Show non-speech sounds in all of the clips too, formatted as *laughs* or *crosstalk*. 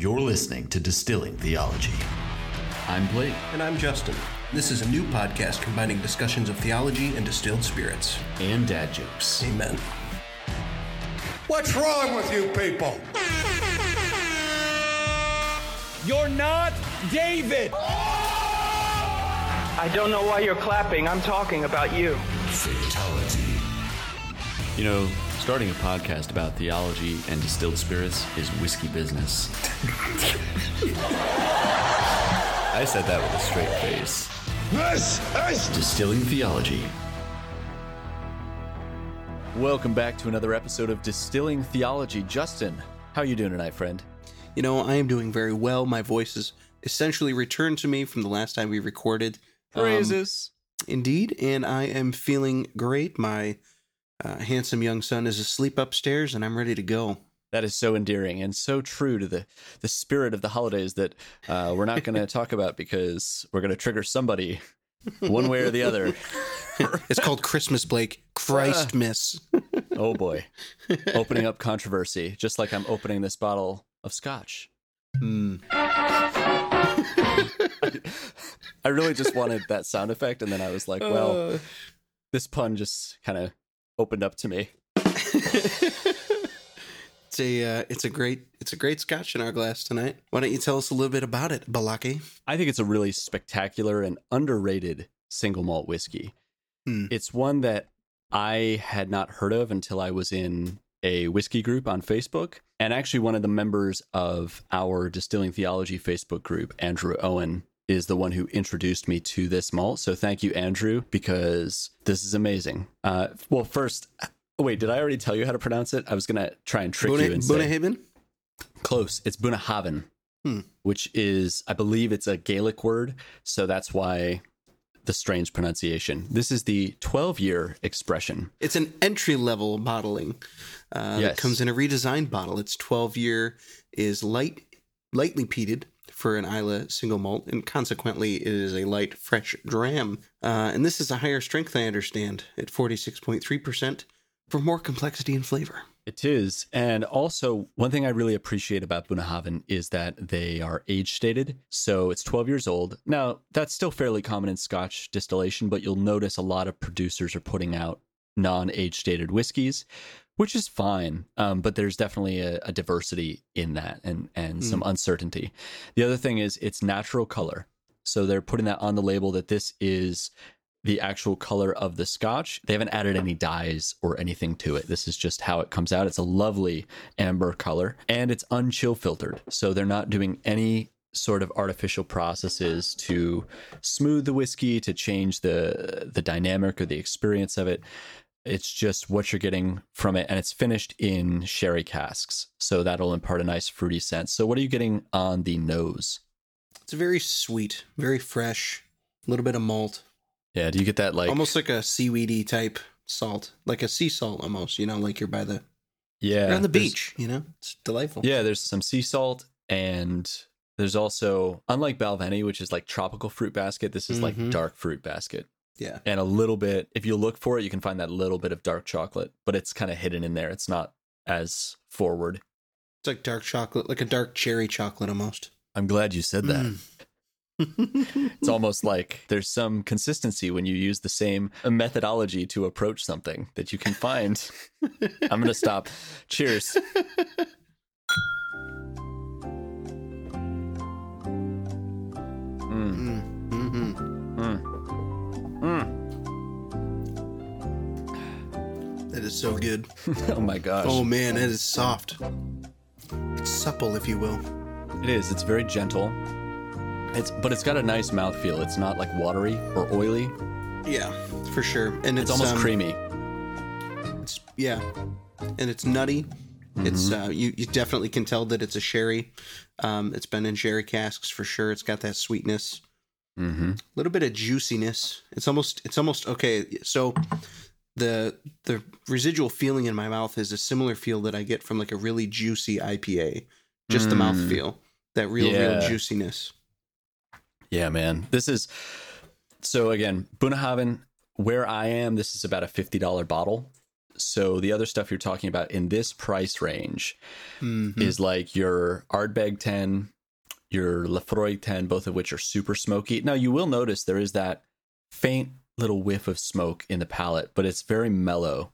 You're listening to Distilling Theology. I'm Blake. And I'm Justin. This is a new podcast combining discussions of theology and distilled spirits. And dad jokes. Amen. What's wrong with you people? You're not David! I don't know why you're clapping. I'm talking about you. Fatality. You know, starting a podcast about theology and distilled spirits is whiskey business. I said that with a straight face. This is Distilling Theology. Welcome back to another episode of Distilling Theology. Justin, how are you doing tonight, friend? You know, I am doing very well. My voice is essentially returned to me from the last time we recorded. Um, Praises. indeed, and I am feeling great. My uh, handsome young son is asleep upstairs, and I'm ready to go. that is so endearing and so true to the the spirit of the holidays that uh, we're not going *laughs* to talk about because we're going to trigger somebody one way or the other. *laughs* It's called Christmas, Blake. Christ miss. *laughs* Oh boy, opening up controversy, just like I'm opening this bottle of scotch. Hmm. I really just wanted that sound effect, and then I was like, well, Uh. this pun just kind of opened up to me. *laughs* It's a uh, it's a great it's a great scotch in our glass tonight. Why don't you tell us a little bit about it, Balaki? I think it's a really spectacular and underrated single malt whiskey. Hmm. It's one that I had not heard of until I was in a whiskey group on Facebook. And actually, one of the members of our Distilling Theology Facebook group, Andrew Owen, is the one who introduced me to this malt. So thank you, Andrew, because this is amazing. Uh, well, first, wait, did I already tell you how to pronounce it? I was going to try and trick you and say Bunahaven? close. It's Bunnahabhain, Hmm. which is, I believe, it's a Gaelic word, so that's why the strange pronunciation. This is the 12-year expression. It's an entry level bottling. Uh, Yes. It comes in a redesigned bottle. It's 12 year, is light, lightly peated for an Islay single malt, and consequently, it is a light, fresh dram. Uh, and this is a higher strength, I understand, at 46.3% for more complexity and flavor. It is, and also one thing I really appreciate about Bunnahabhain is that they are age stated. So it's 12 years old. Now that's still fairly common in Scotch distillation, but you'll notice a lot of producers are putting out non-age stated whiskeys, which is fine. Um, but there's definitely a, a diversity in that and and some uncertainty. The other thing is it's natural color. So they're putting that on the label that this is the actual color of the scotch. They haven't added any dyes or anything to it. This is just how it comes out. It's a lovely amber color and it's unchill filtered. So they're not doing any sort of artificial processes to smooth the whiskey to change the the dynamic or the experience of it. It's just what you're getting from it and it's finished in sherry casks. So that'll impart a nice fruity scent. So what are you getting on the nose? It's very sweet, very fresh, a little bit of malt, Yeah, do you get that like almost like a seaweedy type salt, like a sea salt almost, you know, like you're by the, yeah, on the beach, you know? It's delightful. Yeah, there's some sea salt and there's also unlike Balvenie, which is like tropical fruit basket, this is Mhm. like dark fruit basket. Yeah. And a little bit if you look for it, you can find that little bit of dark chocolate, but it's kind of hidden in there. It's not as forward. It's like dark chocolate, like a dark cherry chocolate almost. I'm glad you said that. Mm. *laughs* It's almost like there's some consistency when you use the same methodology to approach something that you can find. *laughs* I'm going to stop. Cheers. *laughs* is so good. *laughs* Oh my gosh. Oh man, that is soft. It's supple, if you will. It is. It's very gentle. It's but it's got a nice mouthfeel. It's not like watery or oily. Yeah, for sure. And It's, it's, almost um, creamy. It's yeah, and it's nutty. It's Mm-hmm. uh, you you definitely can tell that it's a sherry. Um, it's been in sherry casks for sure. It's got that sweetness, Mm-hmm. a little bit of juiciness. It's almost it's almost okay. So the the residual feeling in my mouth is a similar feel that I get from like a really juicy IPA. Just the mouth Mm. feel, that real Yeah. real juiciness. Yeah, man. This is so again, Bunnahabhain, where I am, this is about a fifty dollar bottle. So the other stuff you're talking about in this price range is like your Ardbeg 10, your Laphroaig 10, both of which are super smoky. Now you will notice there is that faint little whiff of smoke in the palate, but it's very mellow.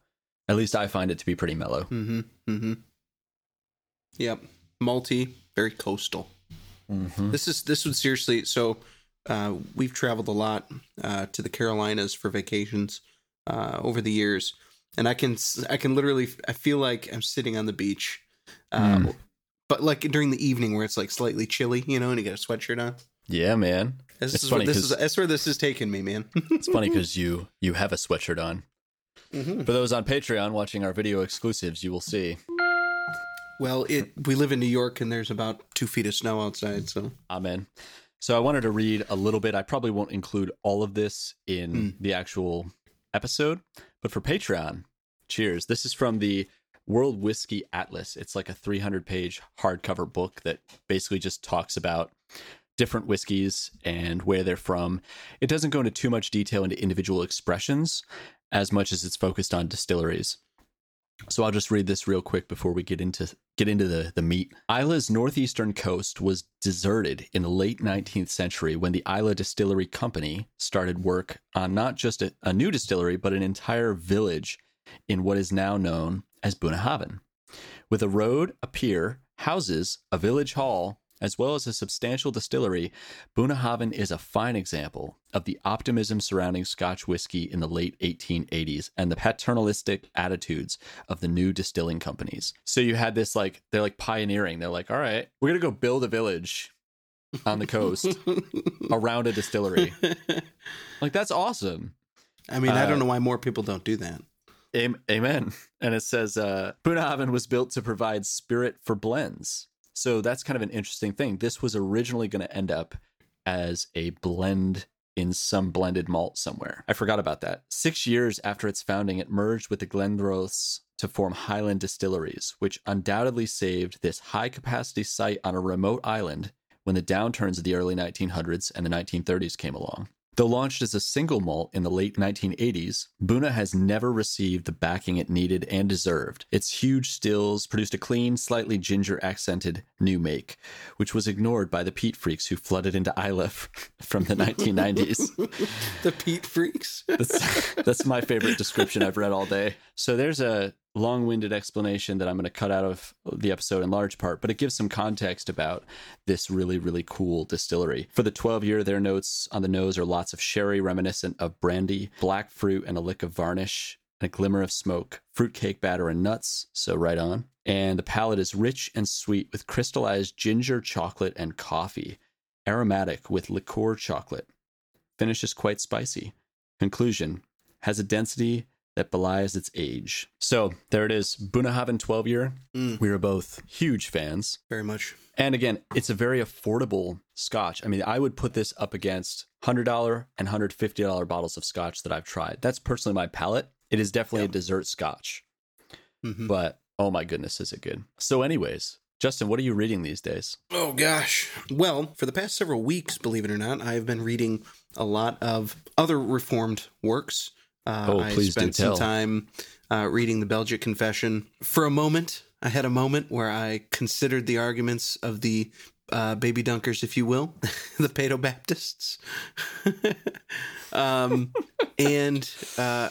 At least I find it to be pretty mellow. Mm-hmm. Mm-hmm. Yep. Malty, very coastal. This is this would seriously. So uh, we've traveled a lot uh, to the Carolinas for vacations uh, over the years, and I can I can literally I feel like I'm sitting on the beach, uh, but like during the evening where it's like slightly chilly, you know, and you got a sweatshirt on. Yeah, man. This It's is funny where, this is that's where this is taking me, man. *laughs* It's funny because you you have a sweatshirt on. For those on Patreon watching our video exclusives, you will see. well, it we live in New York, and there's about two feet of snow outside, so Amen. So I wanted to read a little bit. I probably won't include all of this in Hmm. the actual episode, but for Patreon, cheers. This is from the World Whiskey Atlas. It's like a 300 page hardcover book that basically just talks about different whiskeys and where they're from. It doesn't go into too much detail into individual expressions as much as it's focused on distilleries. So I'll just read this real quick before we get into get into the, the meat. Islay's northeastern coast was deserted in the late 19th century when the Islay Distillery Company started work on not just a, a new distillery, but an entire village in what is now known as Bunnahabhain. With a road, a pier, houses, a village hall, as well as a substantial distillery, Bunnahabhain is a fine example of the optimism surrounding Scotch whiskey in the late 1880s and the paternalistic attitudes of the new distilling companies. So you had this like they're like pioneering. They're like, "All right, we're going to go build a village on the coast *laughs* around a distillery." Like that's awesome. I mean, I Uh, don't know why more people don't do that. Amen. And it says uh, was built to provide spirit for blends. So that's kind of an interesting thing. This was originally going to end up as a blend in some blended malt somewhere. I forgot about that. Six years after its founding, it merged with the Glendronachs to form Highland Distilleries, which undoubtedly saved this high capacity site on a remote island when the downturns of the early 1900s and the 1930s came along. Though launched as a single malt in the late 1980s, Buna has never received the backing it needed and deserved. Its huge stills produced a clean, slightly ginger accented new make, which was ignored by the peat freaks who flooded into Islay *laughs* from the 1990s. *laughs* The peat freaks. That's, that's my favorite description I've read all day. So there's a long winded explanation that I'm going to cut out of the episode in large part, but it gives some context about this really, really cool distillery. For the 12 year, their notes on the nose are lots of sherry reminiscent of brandy, black fruit, and a lick of varnish. And a glimmer of smoke, fruitcake batter, and nuts. So, right on. And the palate is rich and sweet with crystallized ginger, chocolate, and coffee. Aromatic with liqueur chocolate. Finish is quite spicy. Conclusion has a density that belies its age. So there it is, Bunnahabhain 12 year. Mm. We are both huge fans. Very much. And again, it's a very affordable scotch. I mean, I would put this up against $100 and $150 bottles of scotch that I've tried. That's personally my palate. It is definitely a dessert scotch, Mhm. but oh my goodness, is it good. So, anyways, Justin, what are you reading these days? Oh gosh. Well, for the past several weeks, believe it or not, I've been reading a lot of other reformed works. Uh, Oh, I please do spent tell. some time uh, reading the Belgic Confession. For a moment, I had a moment where I considered the arguments of the uh, baby dunkers, if you will, *laughs* the Paedo Baptists. *laughs* um, and uh,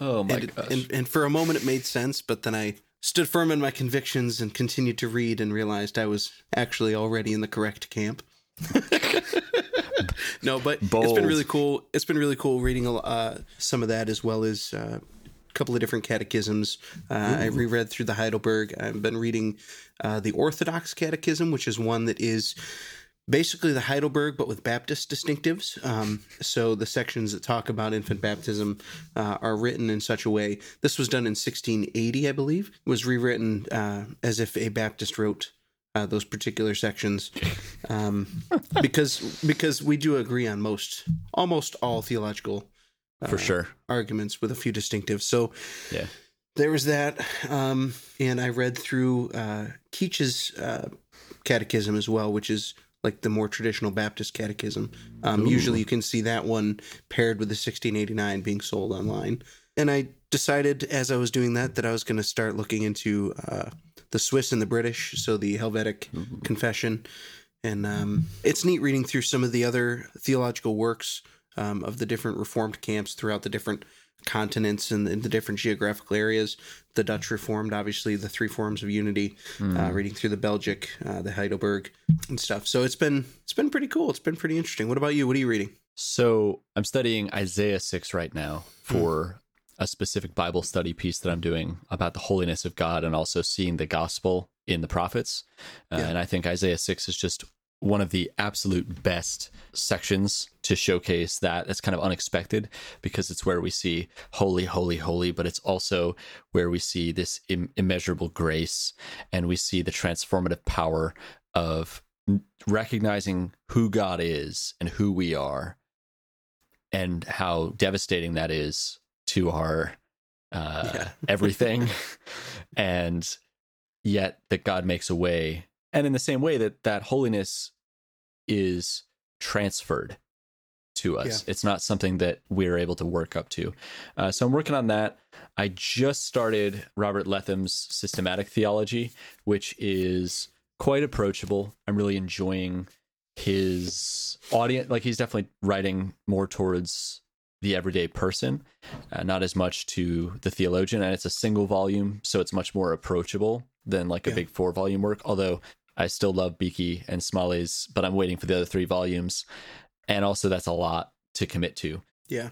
Oh my and, gosh. and and for a moment it made sense, but then I stood firm in my convictions and continued to read and realized I was actually already in the correct camp. *laughs* *laughs* no, but it's Bold. been really cool. It's been really cool reading uh, some of that as well as uh, a couple of different catechisms. Uh, I reread through the Heidelberg. I've been reading uh, the Orthodox Catechism, which is one that is basically the Heidelberg, but with Baptist distinctives. Um, so the sections that talk about infant baptism uh, are written in such a way. This was done in 1680, I believe. It was rewritten uh, as if a Baptist wrote. Uh, those particular sections, um, *laughs* because because we do agree on most, almost all theological For sure. arguments with a few distinctives. So Yeah. there was that, um, and I read through uh, Keach's uh, catechism as well, which is like the more traditional Baptist catechism. Um, usually, you can see that one paired with the 1689 being sold online. and I decided as I was doing that that I was going to start looking into uh, the Swiss and the British, so the Helvetic Confession, and um, it's neat reading through some of the other theological works um, of the different Reformed camps throughout the different continents and, and the different geographical areas. The Dutch Reformed, obviously, the three forms of unity. Uh, reading through the Belgic, uh, the Heidelberg, and stuff. So it's been it's been pretty cool. It's been pretty interesting. What about you? What are you reading? So I'm studying Isaiah 6 right now for a specific Bible study piece that I'm doing about the holiness of God and also seeing the gospel in the prophets. Uh, Yeah. And I think Isaiah 6 is just one of the absolute best sections to showcase that. It's kind of unexpected because it's where we see holy, holy, holy, but it's also where we see this Im- immeasurable grace and we see the transformative power of recognizing who God is and who we are and how devastating that is to our uh, Yeah. *laughs* everything. and yet that God makes a way. And in the same way that that holiness is transferred to us, it's not something that we're able to work up to. Uh, so I'm working on that. I just started Robert Letham's systematic theology, which is quite approachable. I'm really enjoying his audience. Like he's definitely writing more towards the everyday person, uh, not as much to the theologian. And it's a single volume, so it's much more approachable than like a Yeah. big four volume work. Although I still love Beeke and Smalley's, but I'm waiting for the other three volumes. And also, that's a lot to commit to. Yeah,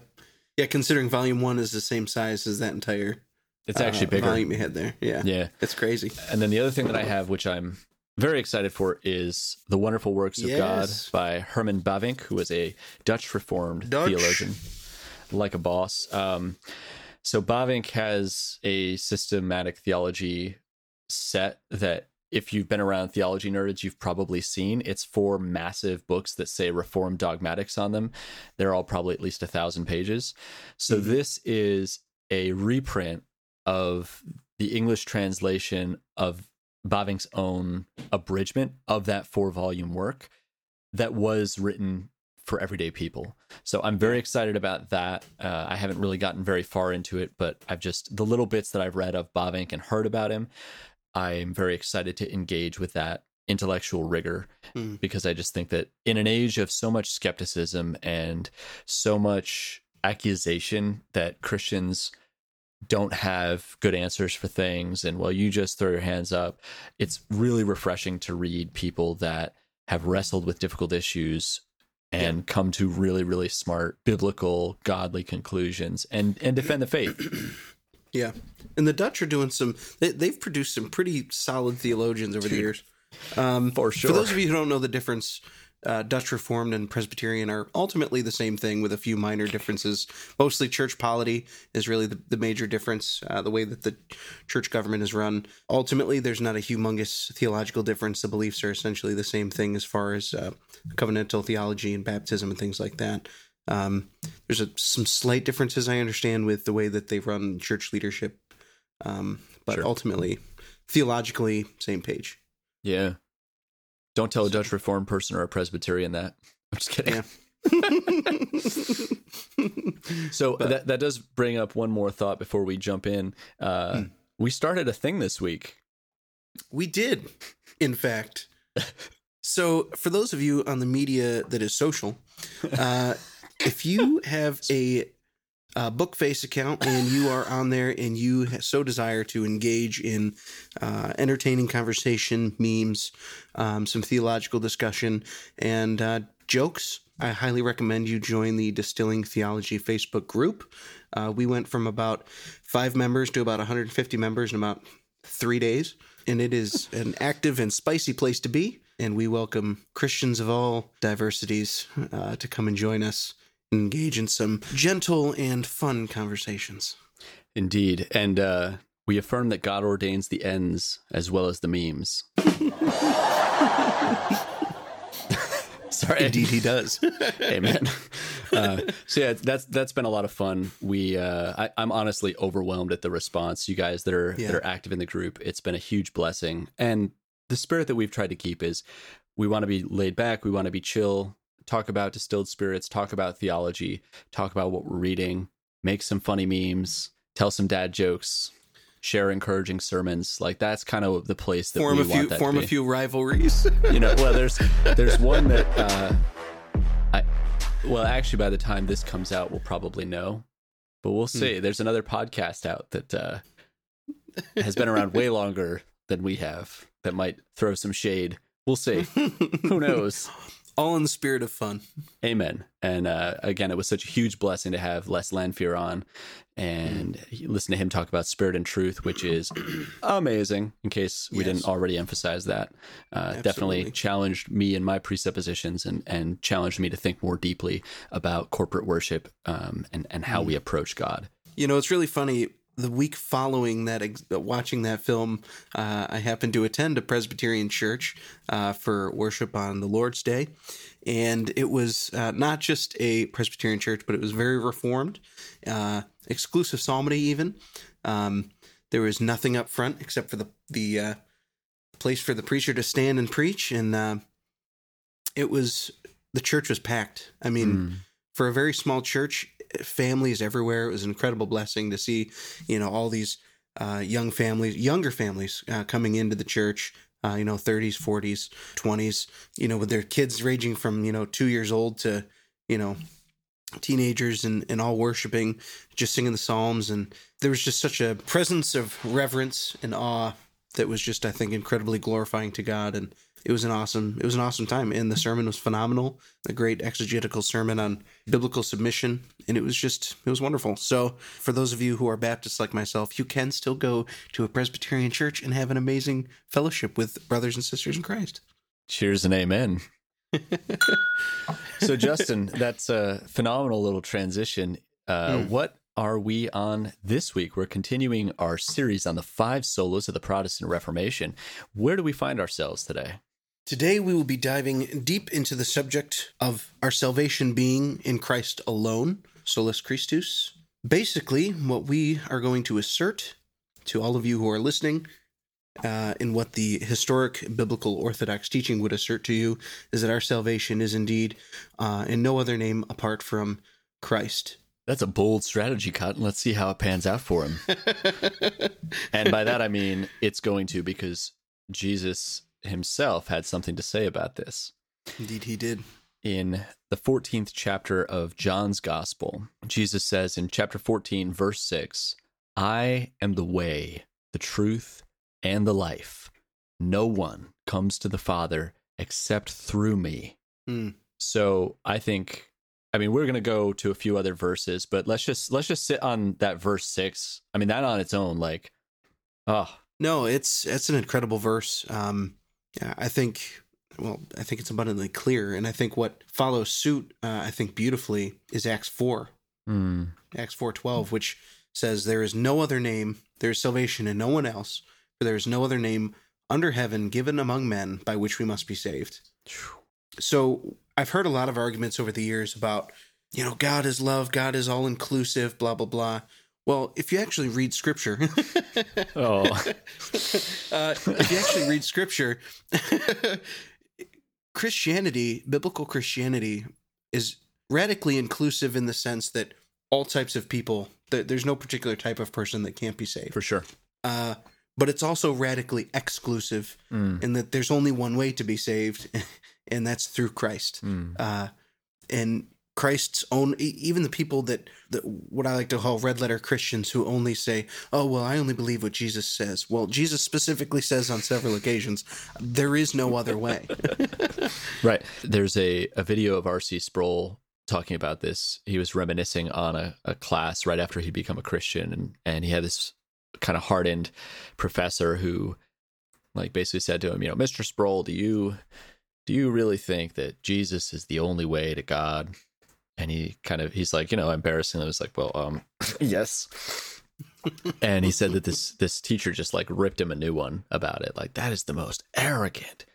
yeah. Considering Volume One is the same size as that entire It's actually uh, bigger. volume you had there. Yeah, Yeah. it's crazy. And then the other thing that I have, which I'm very excited for, is The Wonderful Works of Yes. God by Herman Bavinck, who was a Dutch Reformed Dutch. theologian, like a boss. Um, so Bavinck has a systematic theology set that if you've been around theology nerds, you've probably seen. It's four massive books that say Reformed dogmatics on them. They're all probably at least a thousand pages. So this is a reprint of the English translation of Bavinck's own abridgment of that four volume work that was written for everyday people. So I'm very excited about that. Uh, I haven't really gotten very far into it, but I've just the little bits that I've read of Bavinck and heard about him. I'm very excited to engage with that intellectual rigor Mm. because I just think that in an age of so much skepticism and so much accusation that Christians don't have good answers for things and well you just throw your hands up it's really refreshing to read people that have wrestled with difficult issues and come to really really smart biblical godly conclusions and and defend the faith *clears throat* Yeah, and the Dutch are doing some. They, they've produced some pretty solid theologians over the years. Um, For sure. For those of you who don't know the difference, uh, Dutch Reformed and Presbyterian are ultimately the same thing with a few minor differences. Mostly church polity is really the, the major difference, uh, the way that the church government is run. Ultimately, there's not a humongous theological difference. The beliefs are essentially the same thing as far as uh, covenantal theology and baptism and things like that. Um, there's a, some slight differences I understand with the way that they run church leadership, um, but ultimately, theologically, same page. yeah don't tell a dutch reformed person or a presbyterian that. *laughs* I'm just kidding. Yeah. *laughs* so that, that does bring up one more thought before we jump in. Uh, we started a thing this week. We did, in fact. So, for those of you on the media that is social, *laughs* uh, if you have a, uh Bookface account and you are on there and you so desire to engage in uh, entertaining conversation, memes, um, some theological discussion, and uh, jokes, I highly recommend you join the Distilling Theology Facebook group. Uh, we went from about five members to about 150 members in about three days, and it is an active and spicy place to be. And we welcome Christians of all diversities uh, to come and join us engage in some gentle and fun conversations. Indeed. And uh, we affirm that God ordains the ends as well as the memes. *laughs* Sorry. Indeed, he does. *laughs* Amen. Uh, so yeah, that's that's been a lot of fun. We uh, I, I'm honestly overwhelmed at the response. You guys that are Yeah. that are active in the group, it's been a huge blessing. And the spirit that we've tried to keep is we want to be laid back, we want to be chill, talk about distilled spirits, talk about theology, talk about what we're reading, make some funny memes, tell some dad jokes, share encouraging sermons. Like that's kind of the place that form we a few want that form a few rivalries. *laughs* You know, well, there's there's one that *laughs* uh, I well, actually, by the time this comes out, we'll probably know, but we'll Hmm. see. There's another podcast out that uh, has been around way longer than we have that might throw some shade. We'll see. *laughs* Who knows? All in the spirit of fun. Amen. And uh, again, it was such a huge blessing to have Les Lanfear on and listen to him talk about spirit and truth, which is *clears throat* amazing. In case we Yes. didn't already emphasize that, uh, definitely challenged me and my presuppositions and and challenged me to think more deeply about corporate worship um, and and how we approach God. You know, it's really funny. The week following that, ex- watching that film, uh, I happened to attend a Presbyterian church uh, for worship on the Lord's Day. And it was uh, not just a Presbyterian church, but it was very reformed, uh, exclusive psalmody, even. Um, there was nothing up front except for the, the uh, place for the preacher to stand and preach. And uh, it was, the church was packed. I mean, for a very small church, families everywhere. It was an incredible blessing to see, you know, all these uh, young families, younger families uh, coming into the church. Uh, you know, 30s, 40s, 20s. You know, with their kids ranging from you know two years old to you know teenagers and, and all worshiping, just singing the psalms, and there was just such a presence of reverence and awe that was just, I think, incredibly glorifying to God. And it was an awesome, it was an awesome time. And the sermon was phenomenal. A great exegetical sermon on biblical submission, and it was just, it was wonderful. So, for those of you who are Baptists like myself, you can still go to a Presbyterian church and have an amazing fellowship with brothers and sisters in Christ. Cheers and amen. so, Justin, *laughs* that's a phenomenal little transition. Uh, What are we on this week? We're continuing our series on the five solas of the Protestant Reformation. Where do we find ourselves today? Today, we will be diving deep into the subject of our salvation being in Christ alone, solus Christus. Basically, what we are going to assert to all of you who are listening, uh, in what the historic biblical Orthodox teaching would assert to you, is that our salvation is indeed uh, in no other name apart from Christ. That's a bold strategy, Cotton. Let's see how it pans out for him. *laughs* and by that, I mean it's going to because Jesus himself had something to say about this. Indeed, he did. in the 14th chapter of John's Gospel, Jesus says in chapter 14, verse 6, I am the way, the truth, and the life. No one comes to the Father except through me. Hmm. So I think I mean we're going to go to a few other verses, but let's just let's just sit on that verse 6. I mean that on its own like oh, No, it's it's an incredible verse. Um, I think, well, I think it's abundantly clear, and I think what follows suit, uh, I think beautifully, is Acts four, mm, Acts four twelve, which says, "There is no other name, there is salvation in no one else, for there is no other name under heaven given among men by which we must be saved." So I've heard a lot of arguments over the years about, you know, God is love, God is all inclusive, blah blah blah. Well, if you actually read scripture, *laughs* oh, *laughs* uh, if you actually read scripture, *laughs* Christianity, biblical Christianity, is radically inclusive in the sense that all types of people, th- there's no particular type of person that can't be saved. for sure. Uh, but it's also radically exclusive Mm, in that there's only one way to be saved, and that's through Christ. mm. Uh, and Christ's own, even the people that, that what I like to call red letter Christians who only say, "Oh, well, I only believe what Jesus says." Well, Jesus specifically says on several occasions, "There is no other way." *laughs* Right. There's a, a video of R.C. Sproul talking about this. He was reminiscing on a, a class right after he'd become a Christian, and, and he had this kind of hardened professor who, like, basically said to him, you know, Mr. Sproul, do you do you really think that Jesus is the only way to God? And he kind of he's like, you know, embarrassingly was like, well, um, *laughs* yes. and he said that this this teacher just like ripped him a new one about it. Like that is the most arrogant,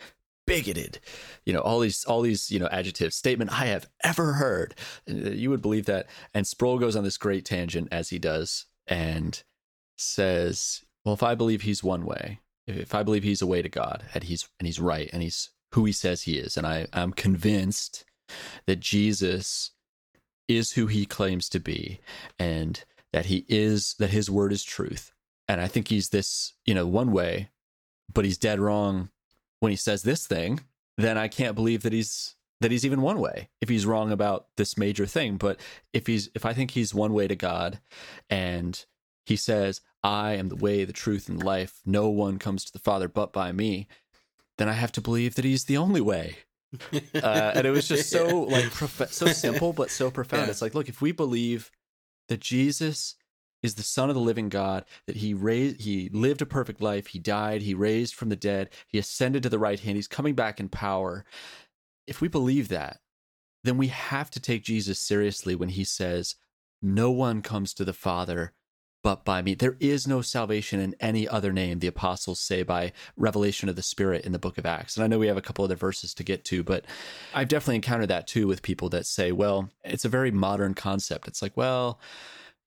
bigoted, you know, all these all these you know adjectives statement I have ever heard. Uh, You would believe that. And Sproul goes on this great tangent as he does and says, "Well, if I believe he's one way, if, if I believe he's a way to God, and he's and he's right, and he's who he says he is, and I I'm convinced that Jesus." Is who he claims to be and that he is that his word is truth. And I think he's this, you know, one way, but he's dead wrong when he says this thing, then I can't believe that he's that he's even one way if he's wrong about this major thing. But if he's if I think he's one way to God and he says, I am the way, the truth, and life, no one comes to the Father but by me, then I have to believe that he's the only way. Uh, and it was just so *laughs* like prof- so simple but so profound. Yeah. It's like, look, if we believe that Jesus is the Son of the living God, that he raised, he lived a perfect life, he died, he raised from the dead, he ascended to the right hand, he's coming back in power. If we believe that, then we have to take Jesus seriously when he says, "No one comes to the Father." But by me, there is no salvation in any other name, the apostles say by revelation of the Spirit in the book of Acts. And I know we have a couple other verses to get to, but I've definitely encountered that too with people that say, well, it's a very modern concept. It's like, well,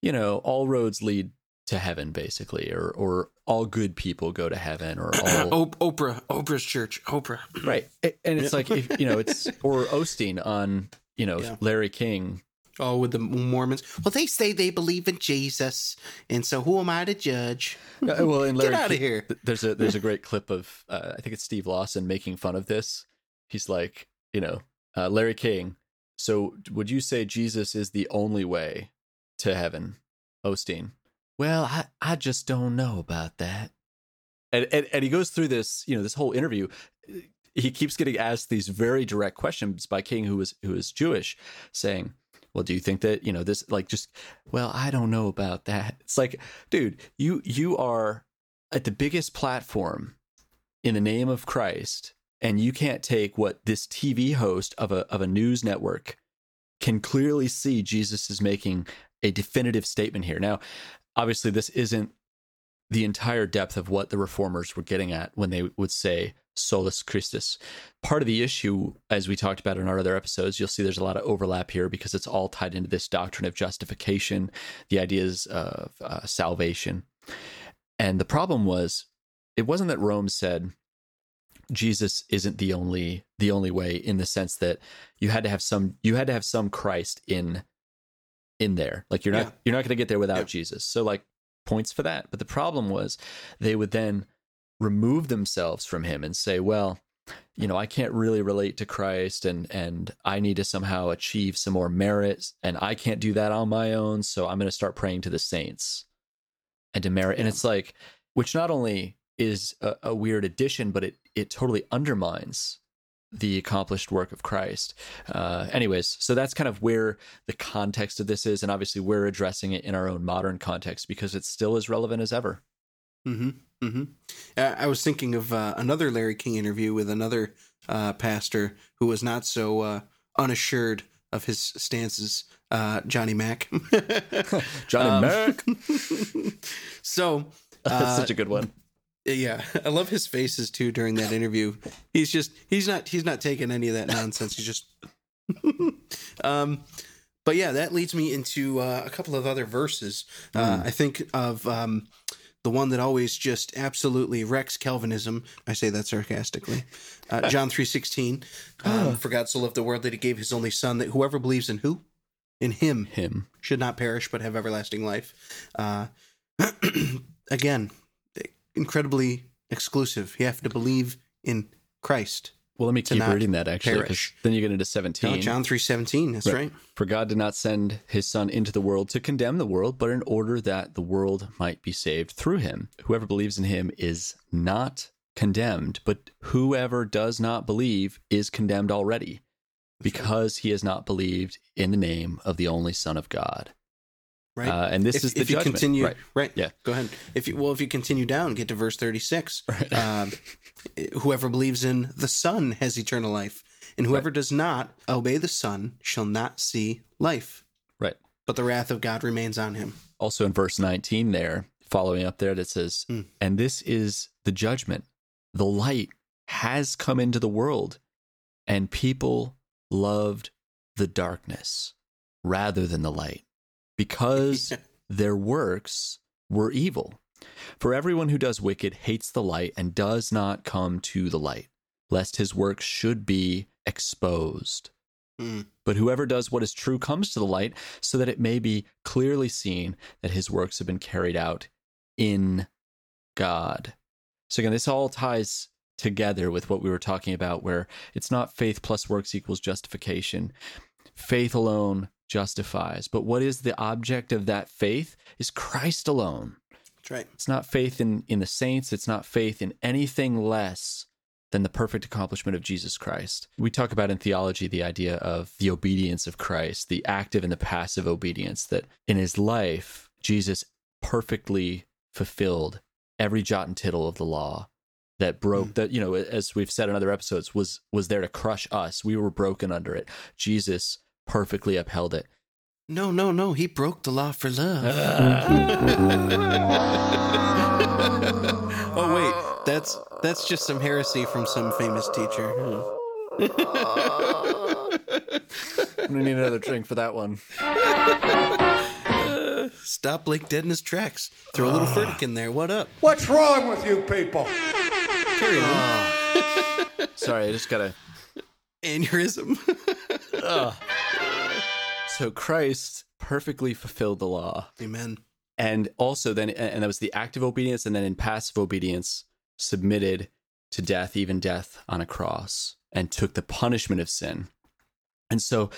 you know, all roads lead to heaven, basically, or or all good people go to heaven, or *clears throat* all Oprah, Oprah's church, Oprah. right. And it's like, if, you know, it's or Osteen on, you know, Yeah. Larry King. Oh, with the Mormons. Well, they say they believe in Jesus, and so who am I to judge? Uh, Well, *laughs* Get Larry outta King- here. There's a there's a *laughs* great clip of uh, I think it's Steve Lawson making fun of this. He's like, you know, uh, Larry King. So would you say Jesus is the only way to heaven, Osteen? Well, I I just don't know about that. And, and and he goes through this, you know, this whole interview. He keeps getting asked these very direct questions by King, who is who is Jewish, saying, "Well, do you think that you know this? Like, just well, I don't know about that." It's like, dude, you you are at the biggest platform in the name of Christ, and you can't take what this TV host of a of a news network can clearly see Jesus is making a definitive statement here. Now, obviously, this isn't the entire depth of what the reformers were getting at when they would say solus Christus. Part of the issue, as we talked about in our other episodes, you'll see there's a lot of overlap here because it's all tied into this doctrine of justification, the ideas of uh, salvation. And the problem was, it wasn't that Rome said Jesus isn't the only the only way in the sense that you had to have some you had to have some Christ in in there. Like you're not Yeah. you're not going to get there without Yeah. Jesus. So like points for that. But the problem was they would then remove themselves from him and say, well, you know, I can't really relate to Christ and and I need to somehow achieve some more merit and I can't do that on my own, so I'm going to start praying to the saints and to merit. And it's like which not only is a, a weird addition, but it it totally undermines the accomplished work of Christ. Uh, anyways, so that's kind of where the context of this is, and obviously we're addressing it in our own modern context because it's still as relevant as ever. Mm-hmm. Mm-hmm. Uh, I was thinking of uh, another Larry King interview with another uh, pastor who was not so uh, unassured of his stances, uh, Johnny Mack. *laughs* Johnny Um, Mac, *laughs* so *laughs* that's uh, such a good one. Yeah, I love his faces too during that interview. He's just he's not he's not taking any of that nonsense. He's just um but yeah, that leads me into uh, a couple of other verses. Uh, I think of um the one that always just absolutely wrecks Calvinism. I say that sarcastically. Uh, *laughs* John three sixteen. Um, For God so loved the world that He gave His only Son, that whoever believes in who, in Him, Him. should not perish but have everlasting life. Uh, *clears throat* again, incredibly exclusive. You have to believe in Christ. Well, let me keep reading that actually, 'cause perish. then you get into 17. No, John three seventeen. That's right. For God did not send his Son into the world to condemn the world, but in order that the world might be saved through him. Whoever believes in him is not condemned, but whoever does not believe is condemned already, because he has not believed in the name of the only Son of God. Right. Uh, and this if, is the if you judgment. continue, Right. right. Yeah. Go ahead. If you well, if you continue down, get to verse thirty six. *laughs* Um, whoever believes in the Son has eternal life, and whoever does not obey the Son shall not see life, Right. but the wrath of God remains on him. also in verse 19 there following up there that says Mm. and this is the judgment the light has come into the world and people loved the darkness rather than the light because *laughs* their works were evil for everyone who does wicked hates the light and does not come to the light lest his works should be exposed Mm. But whoever does what is true comes to the light so that it may be clearly seen that his works have been carried out in God. So again, this all ties together with what we were talking about, where it's not faith plus works equals justification. Faith alone justifies. But what is the object of that faith is Christ alone. That's right. It's not faith in, in the saints, it's not faith in anything less than the perfect accomplishment of Jesus Christ. We talk about in theology the idea of the obedience of Christ, the active and the passive obedience, that in his life, Jesus perfectly fulfilled every jot and tittle of the law that broke Mm. that you know as we've said in other episodes was was there to crush us we were broken under it jesus perfectly upheld it No, no, no. He broke the law for love. *laughs* oh wait, that's that's just some heresy from some famous teacher. Hmm. i'm gonna need another drink for that one Stop Blake dead in his tracks. Throw a little ah. Furtick in there. What up? What's wrong with you people? Carry on. Ah. sorry i just gotta Aneurysm. Ah. So christ perfectly fulfilled the law. Amen. and also then and that was the active obedience and then in passive obedience submitted to death even death on a cross and took the punishment of sin. And so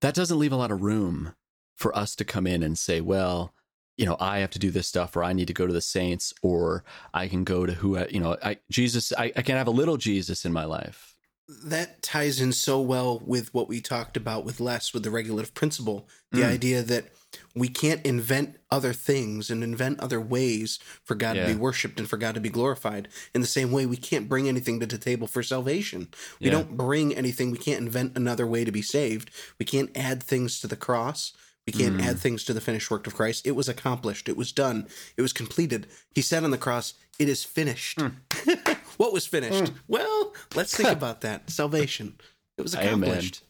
that doesn't leave a lot of room for us to come in and say well you know i have to do this stuff or i need to go to the saints or i can go to who I, you know i jesus I, I can have a little jesus in my life that ties in so well with what we talked about with Les with the regulative principle the mm. idea that we can't invent other things and invent other ways for God to be worshiped and for God to be glorified. In the same way, we can't bring anything to the table for salvation. We Yeah. don't bring anything. We can't invent another way to be saved. We can't add things to the cross. We can't add mm. things to the finished work of Christ. It was accomplished. It was done. It was completed. He said on the cross, "It is finished." Hmm. *laughs* what was finished? Well, let's think about that. Salvation. It was Amen. accomplished.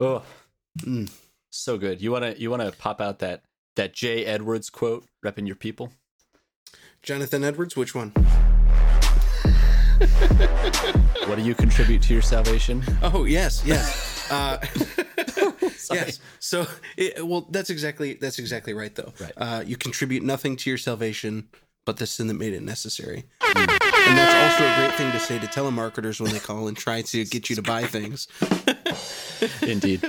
oh Mm. so good you want to you want to pop out that that jay edwards quote repping your people Jonathan Edwards, which one? *laughs* What do you contribute to your salvation? Oh yes, yes, *laughs* uh, *laughs* yes. So, it, well, that's exactly that's exactly right, though. Right. Uh, you contribute nothing to your salvation, but the sin that made it necessary. And that's also a great thing to say to telemarketers when they call and try to get you to buy things. *laughs* Indeed.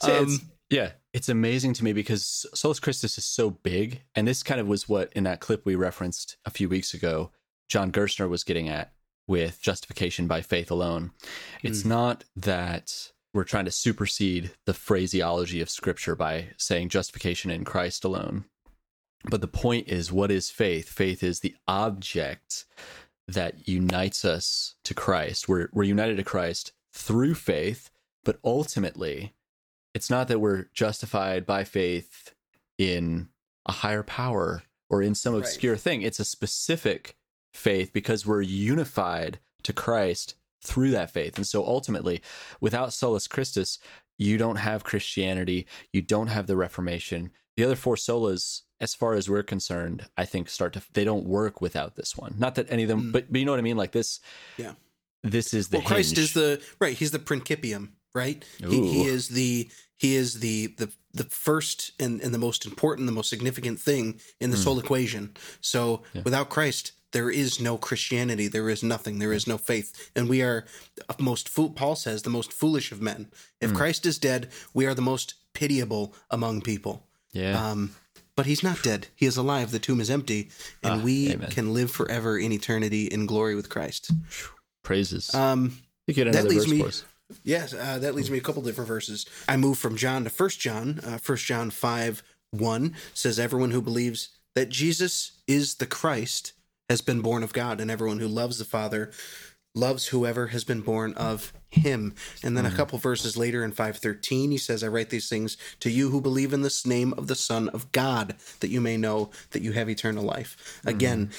So it's- Um, yeah, it's amazing to me because Solus Christus is so big, and this kind of was what in that clip we referenced a few weeks ago, John Gerstner was getting at with justification by faith alone. It's not that we're trying to supersede the phraseology of Scripture by saying justification in Christ alone. But the point is, what is faith? Faith is the object that unites us to Christ. We're, we're united to Christ through faith, but ultimately, it's not that we're justified by faith in a higher power or in some obscure thing. It's a specific faith because we're unified to Christ through that faith. And so ultimately, without solus Christus, you don't have Christianity, you don't have the Reformation. The other four solas, as far as we're concerned, I think start to they don't work without this one. Not that any of them, mm. but but you know what I mean. Like this, Yeah. This is the well, Christ is the right. He's the principium, right? He, he is the he is the the the first and, and the most important, the most significant thing in this whole mm. equation. So without Christ, there is no Christianity. There is nothing. There is no faith, and we are most fool. Paul says the most foolish of men. If mm. Christ is dead, we are the most pitiable among people. Yeah. Um, but he's not dead. He is alive. The tomb is empty, and we amen. can live forever in eternity in glory with Christ. Praises. Um, you get that leads verse me-. Yes, uh, that leads me to a couple different verses. I move from John to First John. Uh, First John five one says, "Everyone who believes that Jesus is the Christ has been born of God, and everyone who loves the Father loves whoever has been born of Him." And then a couple verses later in five thirteen, he says, "I write these things to you who believe in this name of the Son of God, that you may know that you have eternal life." Again,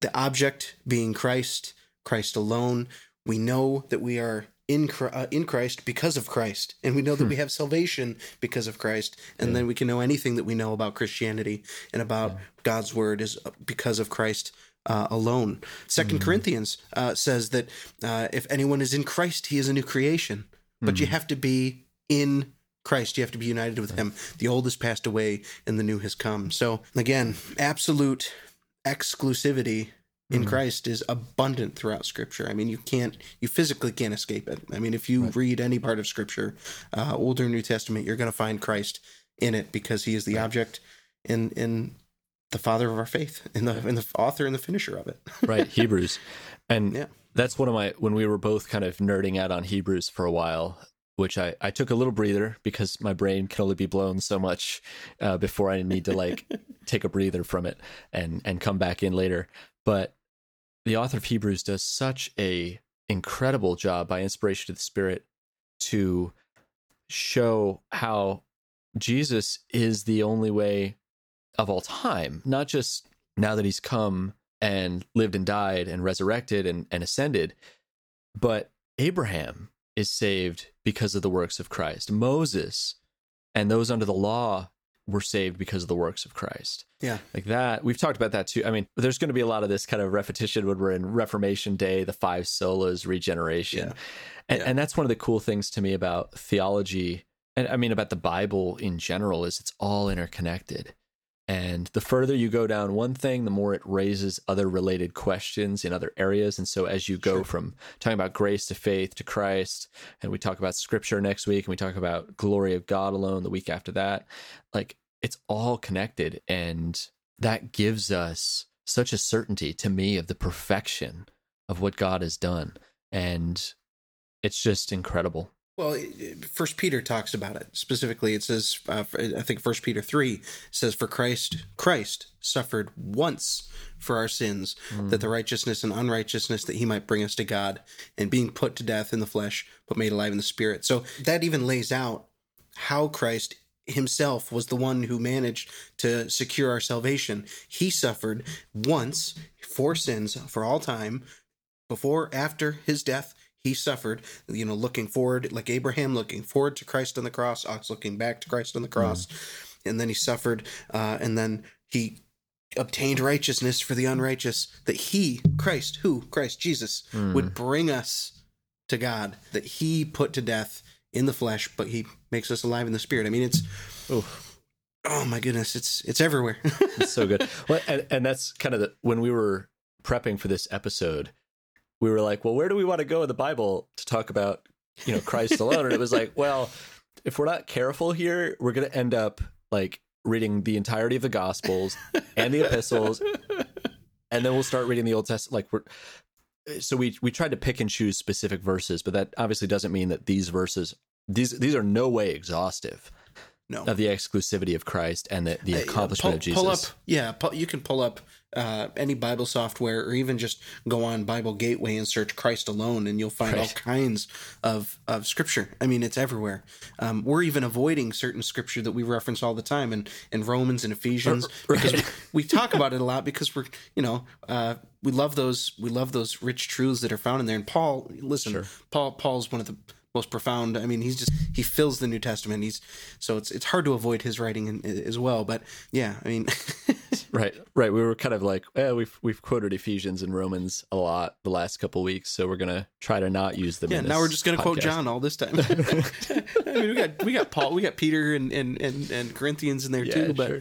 the object being Christ, Christ alone. We know that we are in uh, in Christ because of Christ, and we know that we have salvation because of Christ, and then we can know anything that we know about Christianity and about God's word is uh, because of Christ. Uh, alone. 2nd Corinthians uh, says that uh, if anyone is in Christ, he is a new creation. But you have to be in Christ. You have to be united with him. The old has passed away and the new has come. So again, absolute exclusivity in Mhm. Christ is abundant throughout Scripture. I mean, you can't, you physically can't escape it. I mean, if you read any part of Scripture, uh, Old or New Testament, you're going to find Christ in it because He is the object in in the Father of our faith, and the and the author and the finisher of it. *laughs* right hebrews and Yeah. that's one of my when we were both kind of nerding out on hebrews for a while which i i took a little breather because my brain can only be blown so much uh, before i need to like *laughs* take a breather from it and and come back in later but the author of hebrews does such a incredible job by inspiration of the spirit to show how jesus is the only way of all time, not just now that he's come and lived and died and resurrected and, and ascended, but Abraham is saved because of the works of Christ. Moses and those under the law were saved because of the works of Christ. Yeah. Like that. We've talked about that too. I mean, there's going to be a lot of this kind of repetition when we're in Reformation Day, the five solas, regeneration. Yeah. And, Yeah. and that's one of the cool things to me about theology and I mean about the Bible in general is it's all interconnected. And the further you go down one thing, the more it raises other related questions in other areas. And so as you go Sure. from talking about grace to faith to Christ, and we talk about scripture next week, and we talk about glory of God alone the week after that, like it's all connected. And that gives us such a certainty to me of the perfection of what God has done. And it's just incredible. Well, First Peter talks about it specifically. It says, uh, I think First Peter three says, "For Christ, Christ suffered once for our sins, that the righteousness and unrighteousness that He might bring us to God, and being put to death in the flesh, but made alive in the Spirit." So that even lays out how Christ Himself was the one who managed to secure our salvation. He suffered once for sins for all time, before after his death he suffered you know looking forward like abraham looking forward to christ on the cross us looking back to christ on the cross and then he suffered uh, and then he obtained righteousness for the unrighteous that he christ who? Christ jesus would bring us to god that he put to death in the flesh but he makes us alive in the spirit. I mean it's oh my goodness it's it's everywhere. It's so good. *laughs* Well, and, and that's kind of the when we were prepping for this episode, we were like, well, where do we want to go in the Bible to talk about, you know, Christ alone? And it was like, *laughs* well, if we're not careful here, we're going to end up like reading the entirety of the Gospels and the epistles, and then we'll start reading the Old Testament. Like we're so we we tried to pick and choose specific verses, but that obviously doesn't mean that these verses these these are no way exhaustive no of the exclusivity of Christ and the, the uh, accomplishment pull, of Jesus. Pull up, yeah, pull, you can pull up uh, any Bible software, or even just go on Bible Gateway and search Christ alone, and you'll find all kinds of of scripture. I mean, it's everywhere. Um, we're even avoiding certain scripture that we reference all the time, in in Romans and Ephesians, because we, we talk about it a lot because we're you know uh, we love those we love those rich truths that are found in there. And Paul, listen, Paul Paul's one of the most profound. I mean, he's just he fills the New Testament. He's so it's it's hard to avoid his writing in, as well. But yeah, I mean, *laughs* Right, right. We were kind of like, eh, we've we've quoted Ephesians and Romans a lot the last couple weeks, so we're gonna try to not use them. yeah. Now we're just gonna quote. John all this time. *laughs* *laughs* I mean, we got we got Paul, we got Peter and and and, and Corinthians in there Yeah, too. But sure.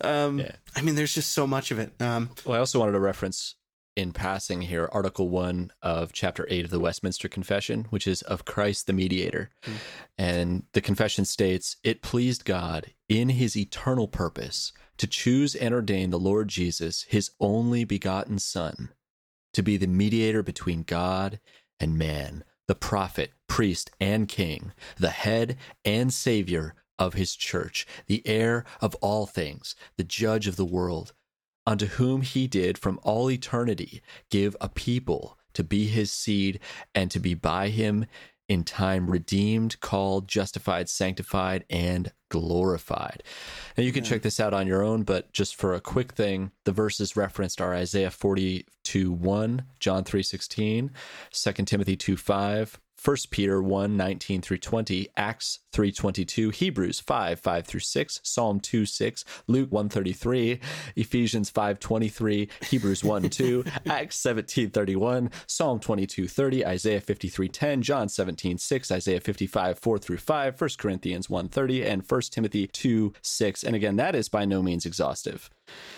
um, Yeah. I mean, there's just so much of it. Um, Well, I also wanted to reference in passing here Article One of Chapter Eight of the Westminster Confession, which is of Christ the Mediator, hmm. and the confession states, "It pleased God in His eternal purpose to choose and ordain the Lord Jesus, His only begotten Son." to be the mediator between God and man, the prophet, priest, and king, the head and savior of his church, the heir of all things, the judge of the world, unto whom he did from all eternity give a people to be his seed and to be by him in time redeemed, called, justified, sanctified, and glorified. Now you can hmm. check this out on your own, but just for a quick thing, the verses referenced are Isaiah 42 1, John 3 16, 2 Timothy 2 5, 1 Peter 1 19 through 20, Acts 3 22, Hebrews 5 5 through 6, Psalm 2 6, Luke 1 33, Ephesians 5 23, Hebrews 1 2, *laughs* Acts 17 31, Psalm 22 30, Isaiah 53 10, John 17 6, Isaiah 55 4 through 5, 1 Corinthians 1 30, and 1 Timothy 2 6. And again, that is by no means exhaustive.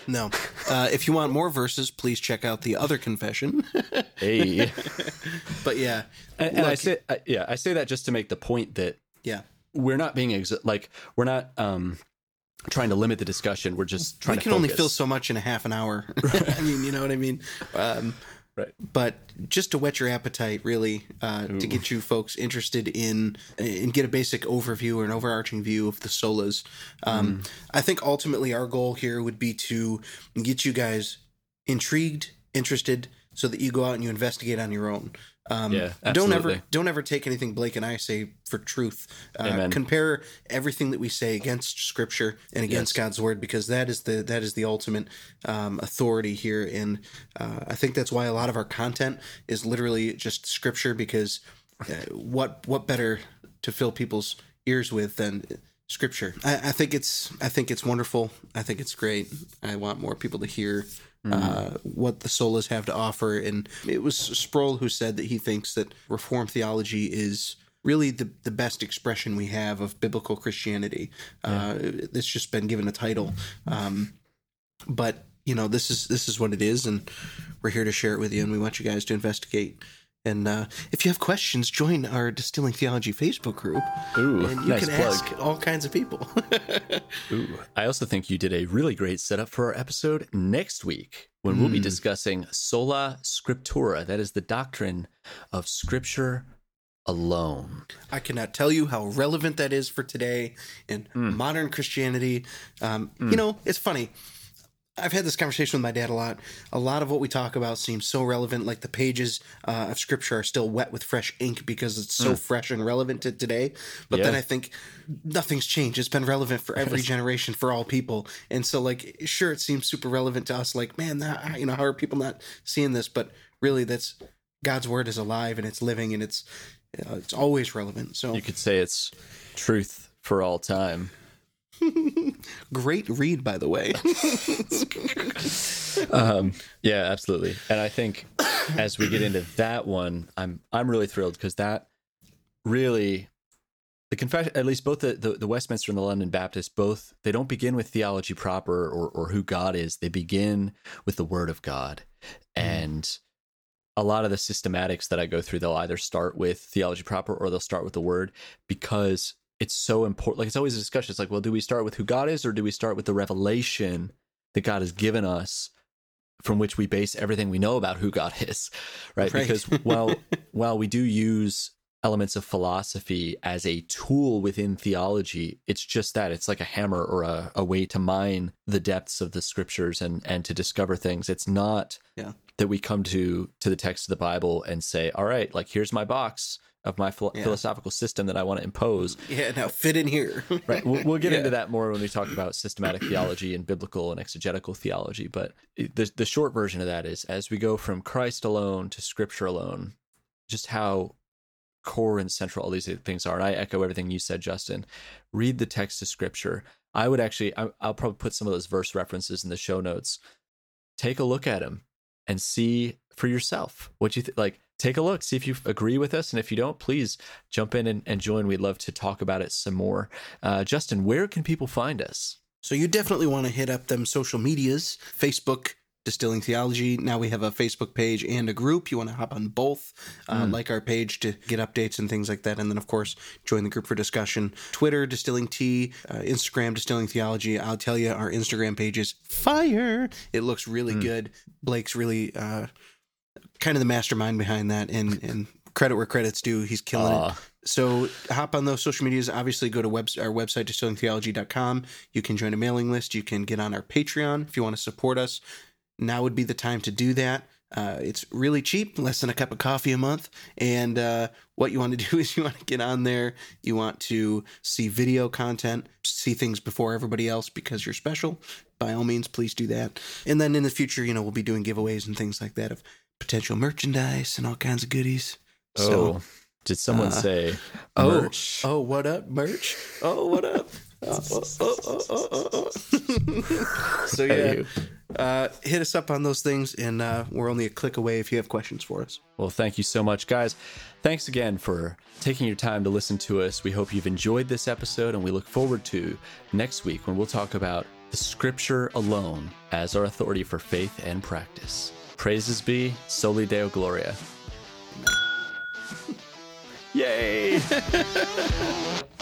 No. *laughs* Uh, if you want more verses, please check out the other confession. *laughs* Hey. *laughs* but yeah, and, and I say, I, yeah, I say that just to make the point that yeah, we're not being ex- like we're not um trying to limit the discussion. We're just trying to we can only fill so much in a half an hour. I mean, you know what I mean. Um, Right. But just to whet your appetite, really, uh, to get you folks interested in and get a basic overview or an overarching view of the solas, um, Mm. I think ultimately our goal here would be to get you guys intrigued, interested, so that you go out and you investigate on your own. Um, Yeah, don't ever don't ever take anything Blake and I say for truth. Uh, compare everything that we say against Scripture and against Yes. God's Word because that is the that is the ultimate um, authority here. And uh, I think that's why a lot of our content is literally just Scripture because uh, what what better to fill people's ears with than Scripture? I, I think it's I think it's wonderful. I think it's great. I want more people to hear uh, what the solas have to offer. And it was Sproul who said that he thinks that Reformed theology is really the, the best expression we have of biblical Christianity. Uh, it's just been given a title. Um, but you know, this is this is what it is, and we're here to share it with you, and we want you guys to investigate. And uh, if you have questions, join our Distilling Theology Facebook group, Ooh, and you nice can plug. ask all kinds of people. *laughs* Ooh. I also think you did a really great setup for our episode next week when we'll be Mm. discussing sola scriptura. That is the doctrine of Scripture alone. I cannot tell you how relevant that is for today in Hmm. modern Christianity. Um, You know, it's funny. I've had this conversation with my dad a lot. A lot of what we talk about seems so relevant. Like the pages uh, of scripture are still wet with fresh ink because it's so fresh and relevant to today. But then Hmm. I think nothing's changed. It's been relevant for every *laughs* generation for all people. And so, like, sure, it seems super relevant to us. Like, man, that, you know, how are people not seeing this? But really, that's God's word is alive and it's living and it's uh, it's always relevant. So You could say it's truth for all time. *laughs* great read, by the way. *laughs* um, yeah, absolutely. And I think as we get into that one, I'm I'm really thrilled because that really the confession at least both the, the, the Westminster and the London Baptist both they don't begin with theology proper or or who God is. They begin with the word of God. And a lot of the systematics that I go through, they'll either start with theology proper or they'll start with the word because it's so important. Like it's always a discussion. It's like, well, do we start with who God is or do we start with the revelation that God has given us from which we base everything we know about who God *laughs* is, right? Right. Because while *laughs* while we do use elements of philosophy as a tool within theology, it's just that it's like a hammer or a, a way to mine the depths of the scriptures and and to discover things. It's not Yeah. That we come to to the text of the Bible and say, all right, like here's my box of my philo- Yeah. philosophical system that I want to impose. yeah, now fit in here. *laughs* Right. We'll, we'll get Yeah. into that more when we talk about systematic theology and biblical and exegetical theology. But the, the short version of that is as we go from Christ alone to scripture alone, just how core and central all these things are. And I echo everything you said, Justin. Read the text of scripture. I would actually, I'll probably put some of those verse references in the show notes. Take a look at them and see for yourself what you th- like. Take a look, see if you agree with us. And if you don't, please jump in and, and join. We'd love to talk about it some more. Uh, Justin, where can people find us? So you definitely want to hit up them social medias, Facebook, Distilling Theology. Now we have a Facebook page and a group. You want to hop on both, uh, like our page to get updates and things like that. And then, of course, join the group for discussion. Twitter, Distilling Tea, uh, Instagram, Distilling Theology. I'll tell you, our Instagram page is fire. It looks really good. Blake's really uh, kind of the mastermind behind that. And, and credit where credit's due. He's killing it. So hop on those social medias. Obviously, go to web- our website, distillingtheology.com. You can join a mailing list. You can get on our Patreon if you want to support us. Now would be the time to do that. Uh, it's really cheap, less than a cup of coffee a month. And uh, what you want to *laughs* do is you want to get on there. You want to see video content, see things before everybody else because you're special. By all means, please do that. And then in the future, you know, we'll be doing giveaways and things like that of potential merchandise and all kinds of goodies. So Oh, Did someone say Oh, merch? oh, what up, merch? Oh, what up? *laughs* Oh, oh, oh, oh, oh, oh, oh. *laughs* so yeah, uh, hit us up on those things, and uh, we're only a click away if you have questions for us. Well, thank you so much, guys. Thanks again for taking your time to listen to us. We hope you've enjoyed this episode, and we look forward to next week when we'll talk about the scripture alone as our authority for faith and practice. Praises be Soli Deo Gloria. Yay! *laughs*